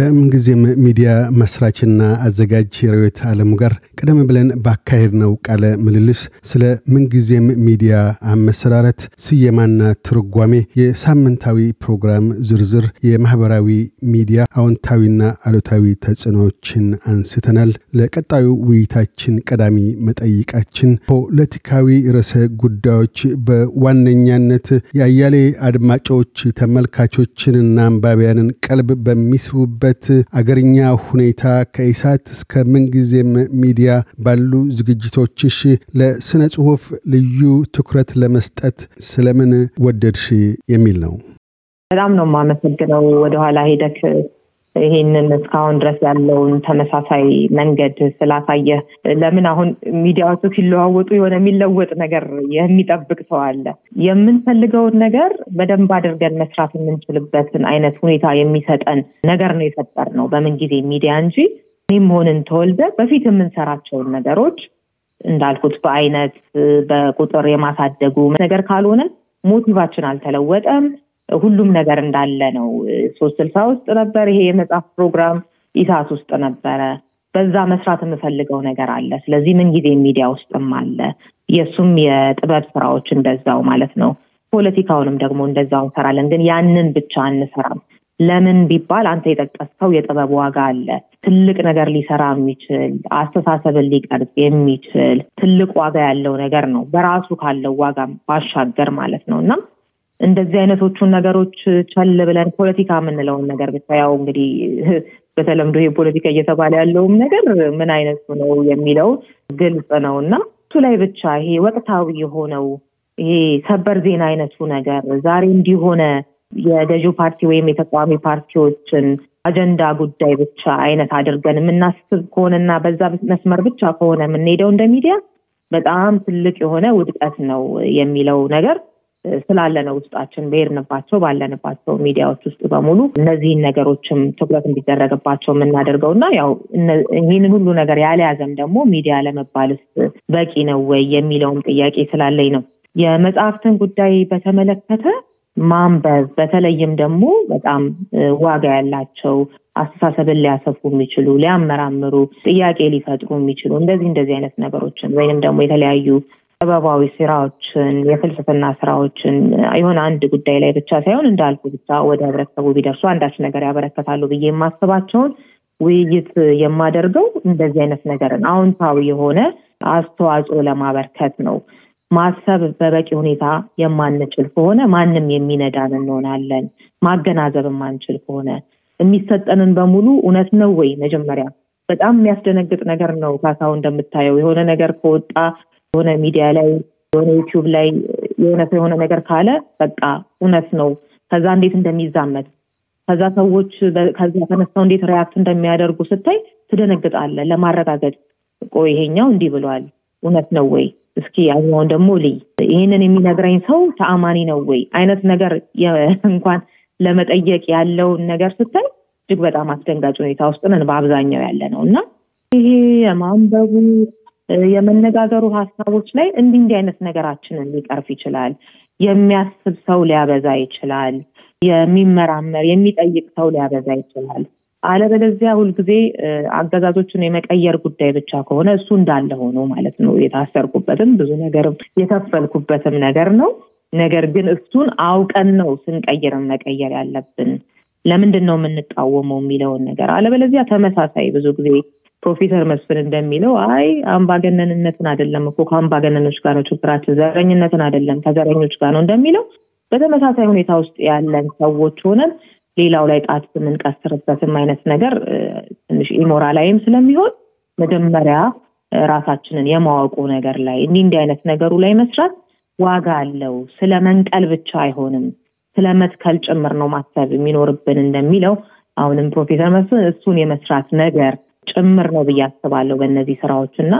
ከምንጊዜም ሚዲያ መስራችና አዘጋጅ ርዕዮት ዓለሙ ጋር ቀደም ብለን ባካሄድነው ቃለ ምልልስ ስለ ምንጊዜም ሚዲያ አመሰራረት፣ ስየማና ትርጓሜ፣ የሳምንታዊ ፕሮግራም ዝርዝር፣ የማህበራዊ ሚዲያ አዎንታዊና አሉታዊ ተጽዕኖዎችን አንስተናል። ለቀጣዩ ውይይታችን ቀዳሚ መጠይቃችን ፖለቲካዊ ርዕሰ ጉዳዮች በዋነኛነት የአያሌ አድማጮች ተመልካቾችንና አንባቢያንን ቀልብ በሚስቡ በት አገርኛ ሁኔታ ከኢሳት እስከ ምንጊዜም ሚዲያ ባሉ ዝግጅቶችሽ ለስነ ጽሁፍ ልዩ ትኩረት ለመስጠት ስለምን ወደድሽ የሚል ነው። በጣም ነው የማመሰግነው። ወደኋላ ሄደክ ይሄንን እስካሁን ድረስ ያለውን ተመሳሳይ መንገድ ስላሳየ። ለምን አሁን ሚዲያዎቹ ሲለዋወጡ የሆነ የሚለወጥ ነገር የሚጠብቅ ሰው አለ። የምንፈልገውን ነገር በደንብ አድርገን መስራት የምንችልበትን አይነት ሁኔታ የሚሰጠን ነገር ነው የፈጠር ነው በምን ጊዜ ሚዲያ እንጂ እኔም ሆንን ተወልደ በፊት የምንሰራቸውን ነገሮች እንዳልኩት በአይነት በቁጥር የማሳደጉ ነገር ካልሆነ ሞቲቫችን አልተለወጠም። ሁሉም ነገር እንዳለ ነው። ሶስት ስልሳ ውስጥ ነበር ይሄ የመጽሐፍ ፕሮግራም ኢሳት ውስጥ ነበረ። በዛ መስራት የምፈልገው ነገር አለ። ስለዚህ ምን ጊዜ ሚዲያ ውስጥም አለ። የእሱም የጥበብ ስራዎች እንደዛው ማለት ነው። ፖለቲካውንም ደግሞ እንደዛው እንሰራለን። ግን ያንን ብቻ አንሰራም። ለምን ቢባል አንተ የጠቀስከው የጥበብ ዋጋ አለ። ትልቅ ነገር ሊሰራ የሚችል አስተሳሰብን ሊቀርጽ የሚችል ትልቅ ዋጋ ያለው ነገር ነው። በራሱ ካለው ዋጋ ባሻገር ማለት ነው እና እንደዚህ አይነቶቹን ነገሮች ቸል ብለን ፖለቲካ የምንለውን ነገር ብቻ ያው እንግዲህ በተለምዶ ይሄ ፖለቲካ እየተባለ ያለውም ነገር ምን አይነቱ ነው የሚለው ግልጽ ነው እና እሱ ላይ ብቻ ይሄ ወቅታዊ የሆነው ይሄ ሰበር ዜና አይነቱ ነገር ዛሬ እንዲሆነ የገዢው ፓርቲ ወይም የተቃዋሚ ፓርቲዎችን አጀንዳ ጉዳይ ብቻ አይነት አድርገን የምናስብ ከሆነና በዛ መስመር ብቻ ከሆነ የምንሄደው እንደ ሚዲያ በጣም ትልቅ የሆነ ውድቀት ነው የሚለው ነገር ስላለ ነው ውስጣችን በሄድንባቸው ባለንባቸው ሚዲያዎች ውስጥ በሙሉ እነዚህን ነገሮችም ትኩረት እንዲደረግባቸው የምናደርገው እና ያው ይህንን ሁሉ ነገር ያልያዘም ደግሞ ሚዲያ ለመባልስ በቂ ነው ወይ የሚለውም ጥያቄ ስላለኝ ነው። የመጽሐፍትን ጉዳይ በተመለከተ ማንበብ በተለይም ደግሞ በጣም ዋጋ ያላቸው አስተሳሰብን ሊያሰፉ የሚችሉ ሊያመራምሩ፣ ጥያቄ ሊፈጥሩ የሚችሉ እንደዚህ እንደዚህ አይነት ነገሮችን ወይንም ደግሞ የተለያዩ ጥበባዊ ስራዎችን የፍልስፍና ስራዎችን የሆነ አንድ ጉዳይ ላይ ብቻ ሳይሆን እንዳልኩ ብቻ ወደ ህብረተሰቡ ቢደርሱ አንዳች ነገር ያበረከታሉ ብዬ የማስባቸውን ውይይት የማደርገው እንደዚህ አይነት ነገርን አዎንታዊ የሆነ አስተዋጽኦ ለማበርከት ነው። ማሰብ በበቂ ሁኔታ የማንችል ከሆነ ማንም የሚነዳን እንሆናለን። ማገናዘብ የማንችል ከሆነ የሚሰጠንን በሙሉ እውነት ነው ወይ? መጀመሪያ በጣም የሚያስደነግጥ ነገር ነው። ካሳው እንደምታየው የሆነ ነገር ከወጣ የሆነ ሚዲያ ላይ የሆነ ዩቲዩብ ላይ የሆነ ሰው የሆነ ነገር ካለ በቃ እውነት ነው። ከዛ እንዴት እንደሚዛመት ከዛ ሰዎች ከዛ ተነስተው እንዴት react እንደሚያደርጉ ስታይ ትደነግጣለህ። ለማረጋገጥ ቆይ ይሄኛው እንዲህ ብሏል እውነት ነው ወይ? እስኪ ያኛውን ደግሞ ልይ፣ ይህንን የሚነግረኝ ሰው ተአማኒ ነው ወይ አይነት ነገር እንኳን ለመጠየቅ ያለውን ነገር ስታይ እጅግ በጣም አስደንጋጭ ሁኔታ ውስጥ ነን በአብዛኛው ያለ ነው እና ይሄ የማንበቡ የመነጋገሩ ሀሳቦች ላይ እንዲህ እንዲህ አይነት ነገራችንን ሊቀርፍ ይችላል። የሚያስብ ሰው ሊያበዛ ይችላል። የሚመራመር የሚጠይቅ ሰው ሊያበዛ ይችላል። አለበለዚያ ሁልጊዜ አገዛዞችን የመቀየር ጉዳይ ብቻ ከሆነ እሱ እንዳለ ሆኖ ማለት ነው። የታሰርኩበትም ብዙ ነገር የከፈልኩበትም ነገር ነው። ነገር ግን እሱን አውቀን ነው ስንቀይርን መቀየር ያለብን። ለምንድን ነው የምንቃወመው የሚለውን ነገር አለበለዚያ ተመሳሳይ ብዙ ጊዜ ፕሮፌሰር መስፍን እንደሚለው አይ አምባገነንነትን አይደለም እኮ ከአምባገነኖች ጋር ነው ችግራችን፣ ዘረኝነትን አይደለም ከዘረኞች ጋር ነው እንደሚለው በተመሳሳይ ሁኔታ ውስጥ ያለን ሰዎች ሆነን ሌላው ላይ ጣት የምንቀስርበትም አይነት ነገር ትንሽ ኢሞራላዊም ስለሚሆን መጀመሪያ ራሳችንን የማወቁ ነገር ላይ እንዲህ እንዲህ አይነት ነገሩ ላይ መስራት ዋጋ አለው። ስለ መንቀል ብቻ አይሆንም፣ ስለ መትከል ጭምር ነው ማሰብ የሚኖርብን እንደሚለው አሁንም ፕሮፌሰር መስፍን እሱን የመስራት ነገር ጭምር ነው ብዬ አስባለሁ በእነዚህ ስራዎች። እና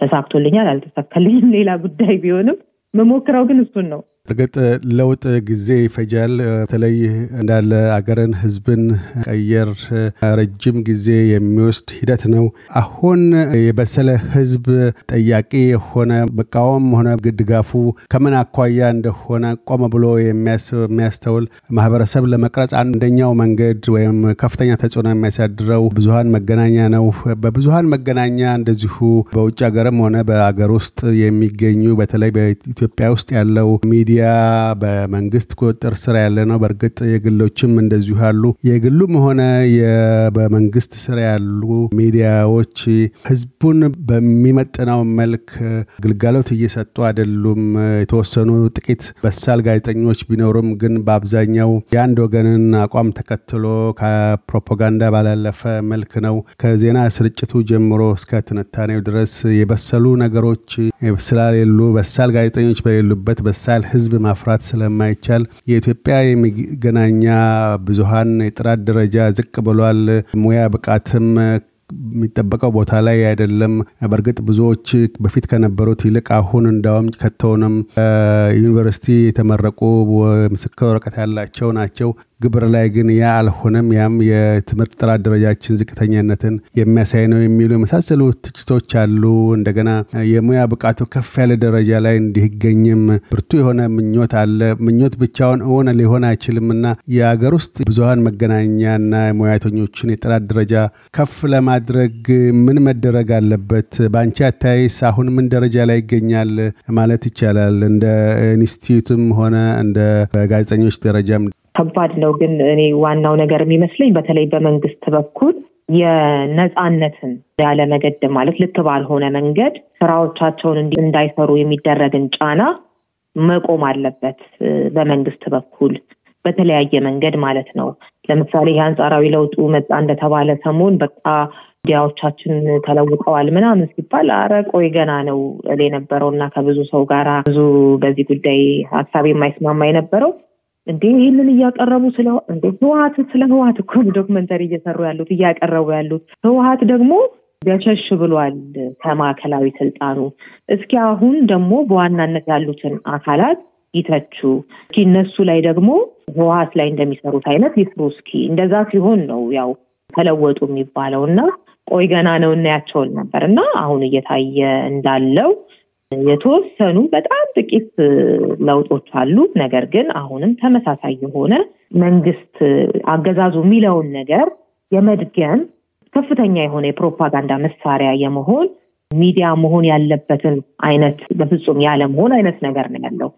ተሳክቶልኛል አልተሳካልኝም። ሌላ ጉዳይ ቢሆንም መሞክረው ግን እሱን ነው እርግጥ ለውጥ ጊዜ ይፈጃል። በተለይ እንዳለ አገርን፣ ህዝብን ቀየር ረጅም ጊዜ የሚወስድ ሂደት ነው። አሁን የበሰለ ህዝብ ጠያቂ የሆነ መቃወም ሆነ ድጋፉ ከምን አኳያ እንደሆነ ቆመ ብሎ የሚያስተውል ማህበረሰብ ለመቅረጽ አንደኛው መንገድ ወይም ከፍተኛ ተጽዕኖ የሚያሳድረው ብዙሀን መገናኛ ነው። በብዙሀን መገናኛ እንደዚሁ በውጭ ሀገርም ሆነ በአገር ውስጥ የሚገኙ በተለይ በኢትዮጵያ ውስጥ ያለው ሚዲያ በመንግስት ቁጥጥር ስር ያለ ነው። በእርግጥ የግሎችም እንደዚሁ አሉ። የግሉም ሆነ በመንግስት ስር ያሉ ሚዲያዎች ህዝቡን በሚመጥነው መልክ ግልጋሎት እየሰጡ አይደሉም። የተወሰኑ ጥቂት በሳል ጋዜጠኞች ቢኖሩም ግን በአብዛኛው የአንድ ወገንን አቋም ተከትሎ ከፕሮፓጋንዳ ባላለፈ መልክ ነው ከዜና ስርጭቱ ጀምሮ እስከ ትንታኔው ድረስ የበሰሉ ነገሮች ስላሌሉ በሳል ጋዜጠኞች በሌሉበት በሳል ህዝብ ማፍራት ስለማይቻል የኢትዮጵያ የመገናኛ ብዙሀን የጥራት ደረጃ ዝቅ ብሏል። ሙያ ብቃትም የሚጠበቀው ቦታ ላይ አይደለም። በእርግጥ ብዙዎች በፊት ከነበሩት ይልቅ አሁን እንዳውም ከተውንም ዩኒቨርሲቲ የተመረቁ ምስክር ወረቀት ያላቸው ናቸው። ግብር ላይ ግን ያ አልሆነም። ያም የትምህርት ጥራት ደረጃችን ዝቅተኛነትን የሚያሳይ ነው የሚሉ የመሳሰሉ ትችቶች አሉ። እንደገና የሙያ ብቃቱ ከፍ ያለ ደረጃ ላይ እንዲገኝም ብርቱ የሆነ ምኞት አለ። ምኞት ብቻውን እውን ሊሆን አይችልም እና የሀገር ውስጥ ብዙሀን መገናኛና ሙያተኞችን የጥራት ደረጃ ከፍ ለማድረግ ምን መደረግ አለበት? በአንቺ አታይስ አሁን ምን ደረጃ ላይ ይገኛል ማለት ይቻላል? እንደ ኢንስቲትዩትም ሆነ እንደ በጋዜጠኞች ደረጃም ከባድ ነው። ግን እኔ ዋናው ነገር የሚመስለኝ በተለይ በመንግስት በኩል የነፃነትን ያለመገደብ ማለት ልክ ባልሆነ መንገድ ስራዎቻቸውን እንዳይሰሩ የሚደረግን ጫና መቆም አለበት። በመንግስት በኩል በተለያየ መንገድ ማለት ነው። ለምሳሌ ይህ አንጻራዊ ለውጡ መጣ እንደተባለ ሰሞን በቃ ሚዲያዎቻችን ተለውጠዋል ምናምን ሲባል አረ ቆይ ገና ነው የነበረው እና ከብዙ ሰው ጋር ብዙ በዚህ ጉዳይ ሀሳብ የማይስማማ የነበረው እንዴ ይህንን እያቀረቡ ስለ እንዴ ህወሀት ስለ ህወሀት እኮ ዶክመንተሪ እየሰሩ ያሉት እያቀረቡ ያሉት ህወሀት ደግሞ ገሸሽ ብሏል ከማዕከላዊ ስልጣኑ። እስኪ አሁን ደግሞ በዋናነት ያሉትን አካላት ይተቹ እስኪ እነሱ ላይ ደግሞ ህወሀት ላይ እንደሚሰሩት አይነት ይስሩ እስኪ። እንደዛ ሲሆን ነው ያው ተለወጡ የሚባለው እና ቆይ ገና ነው እናያቸውን ነበር እና አሁን እየታየ እንዳለው የተወሰኑ በጣም ጥቂት ለውጦች አሉ። ነገር ግን አሁንም ተመሳሳይ የሆነ መንግስት አገዛዙ የሚለውን ነገር የመድገም ከፍተኛ የሆነ የፕሮፓጋንዳ መሳሪያ የመሆን ሚዲያ መሆን ያለበትን አይነት በፍጹም ያለመሆን አይነት ነገር ነው ያለው።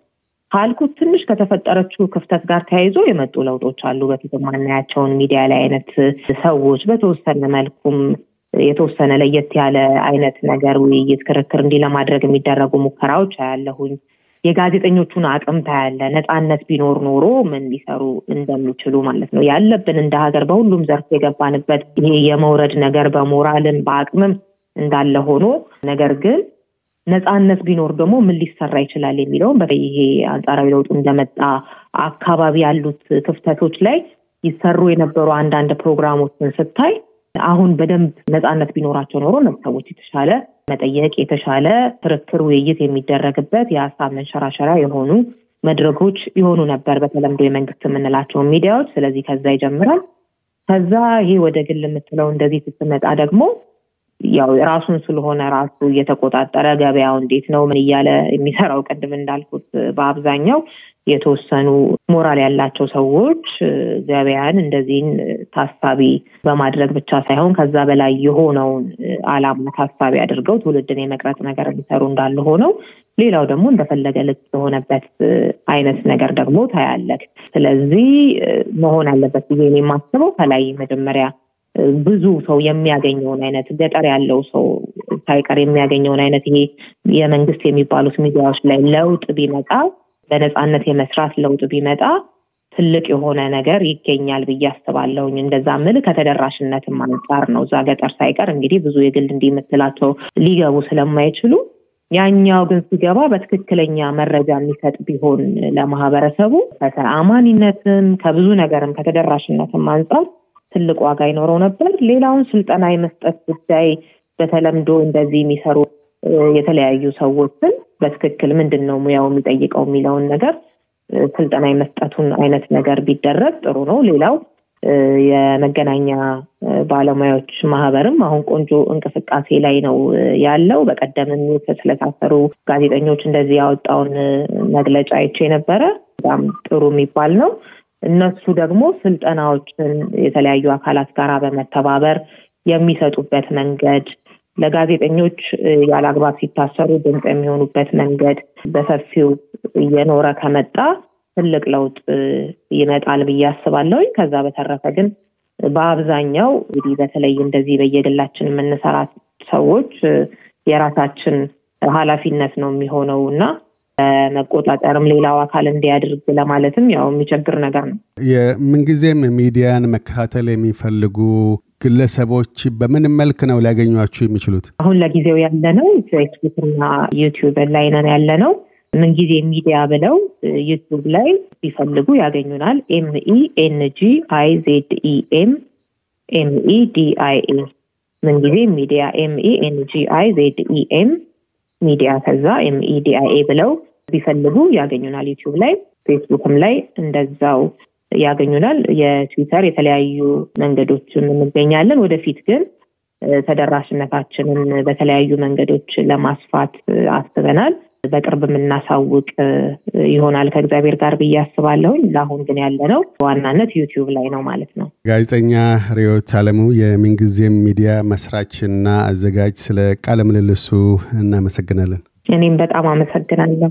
ካልኩት ትንሽ ከተፈጠረችው ክፍተት ጋር ተያይዞ የመጡ ለውጦች አሉ። በፊት የማናያቸውን ሚዲያ ላይ አይነት ሰዎች በተወሰነ መልኩም የተወሰነ ለየት ያለ አይነት ነገር ውይይት፣ ክርክር እንዲህ ለማድረግ የሚደረጉ ሙከራዎች አያለሁኝ። የጋዜጠኞቹን አቅም ታያለ። ነፃነት ቢኖር ኖሮ ምን ሊሰሩ እንደሚችሉ ማለት ነው። ያለብን እንደ ሀገር በሁሉም ዘርፍ የገባንበት ይሄ የመውረድ ነገር በሞራልም በአቅምም እንዳለ ሆኖ ነገር ግን ነፃነት ቢኖር ደግሞ ምን ሊሰራ ይችላል የሚለውም ይሄ አንጻራዊ ለውጡ እንደመጣ አካባቢ ያሉት ክፍተቶች ላይ ይሰሩ የነበሩ አንዳንድ ፕሮግራሞችን ስታይ አሁን በደንብ ነፃነት ቢኖራቸው ኖሮ እነዚህ ሰዎች የተሻለ መጠየቅ የተሻለ ክርክር፣ ውይይት የሚደረግበት የሀሳብ መንሸራሸሪያ የሆኑ መድረኮች የሆኑ ነበር በተለምዶ የመንግስት የምንላቸውን ሚዲያዎች። ስለዚህ ከዛ ይጀምራል። ከዛ ይሄ ወደ ግል የምትለው እንደዚህ ስትመጣ ደግሞ ያው ራሱን ስለሆነ ራሱ እየተቆጣጠረ ገበያው እንዴት ነው ምን እያለ የሚሰራው ቅድም እንዳልኩት በአብዛኛው የተወሰኑ ሞራል ያላቸው ሰዎች ገበያን እንደዚህን ታሳቢ በማድረግ ብቻ ሳይሆን ከዛ በላይ የሆነውን ዓላማ ታሳቢ አድርገው ትውልድን የመቅረጽ ነገር የሚሰሩ እንዳለ ሆነው ሌላው ደግሞ እንደፈለገ ልቅ የሆነበት አይነት ነገር ደግሞ ታያለህ። ስለዚህ መሆን አለበት ብዬ የማስበው ከላይ መጀመሪያ ብዙ ሰው የሚያገኘውን አይነት ገጠር ያለው ሰው ሳይቀር የሚያገኘውን አይነት ይሄ የመንግስት የሚባሉት ሚዲያዎች ላይ ለውጥ ቢመጣ በነፃነት የመስራት ለውጥ ቢመጣ ትልቅ የሆነ ነገር ይገኛል ብዬ አስባለሁኝ። እንደዛ ምል ከተደራሽነትም አንጻር ነው። እዛ ገጠር ሳይቀር እንግዲህ ብዙ የግል እንዲህ ሊገቡ ስለማይችሉ ያኛው ግን ሲገባ በትክክለኛ መረጃ የሚሰጥ ቢሆን ለማህበረሰቡ ከተአማኒነትም ከብዙ ነገርም ከተደራሽነትም አንጻር ትልቅ ዋጋ ይኖረው ነበር። ሌላውን ስልጠና የመስጠት ጉዳይ በተለምዶ እንደዚህ የሚሰሩ የተለያዩ ሰዎችን በትክክል ምንድን ነው ሙያው የሚጠይቀው የሚለውን ነገር ስልጠና የመስጠቱን አይነት ነገር ቢደረግ ጥሩ ነው። ሌላው የመገናኛ ባለሙያዎች ማህበርም አሁን ቆንጆ እንቅስቃሴ ላይ ነው ያለው። በቀደምም ስለታሰሩ ጋዜጠኞች እንደዚህ ያወጣውን መግለጫ አይቼ ነበረ። በጣም ጥሩ የሚባል ነው። እነሱ ደግሞ ስልጠናዎችን የተለያዩ አካላት ጋር በመተባበር የሚሰጡበት መንገድ ለጋዜጠኞች ያለ አግባብ ሲታሰሩ ድምፅ የሚሆኑበት መንገድ በሰፊው እየኖረ ከመጣ ትልቅ ለውጥ ይመጣል ብዬ አስባለሁ። ከዛ በተረፈ ግን በአብዛኛው እንግዲህ በተለይ እንደዚህ በየግላችን የምንሰራ ሰዎች የራሳችን ኃላፊነት ነው የሚሆነው እና መቆጣጠርም ሌላው አካል እንዲያድርግ ለማለትም ያው የሚቸግር ነገር ነው። የምንጊዜም ሚዲያን መከታተል የሚፈልጉ ግለሰቦች በምን መልክ ነው ሊያገኟችሁ የሚችሉት? አሁን ለጊዜው ያለነው ፌስቡክ እና ዩቲዩብ ላይ ነን ያለ ነው። ምንጊዜም ሚዲያ ብለው ዩቲዩብ ላይ ሲፈልጉ ያገኙናል። ኤምኢ ኤንጂ አይ ዜድ ኢ ኤም ኤምኢ ዲአይ ኤ ምንጊዜም ሚዲያ M E N G I Z E M ሚዲያ ከዛ M E D I A ብለው ቢፈልጉ ያገኙናል። ዩቲዩብ ላይ ፌስቡክም ላይ እንደዛው ያገኙናል። የትዊተር የተለያዩ መንገዶችን እንገኛለን። ወደፊት ግን ተደራሽነታችንን በተለያዩ መንገዶች ለማስፋት አስበናል። በቅርብ የምናሳውቅ ይሆናል ከእግዚአብሔር ጋር ብዬ አስባለሁኝ። ለአሁን ግን ያለነው በዋናነት ዩቲዩብ ላይ ነው ማለት ነው። ጋዜጠኛ ርዕዮት አለሙ የምንጊዜም ሚዲያ መስራች እና አዘጋጅ፣ ስለ ቃለ ምልልሱ እናመሰግናለን። እኔም በጣም አመሰግናለሁ።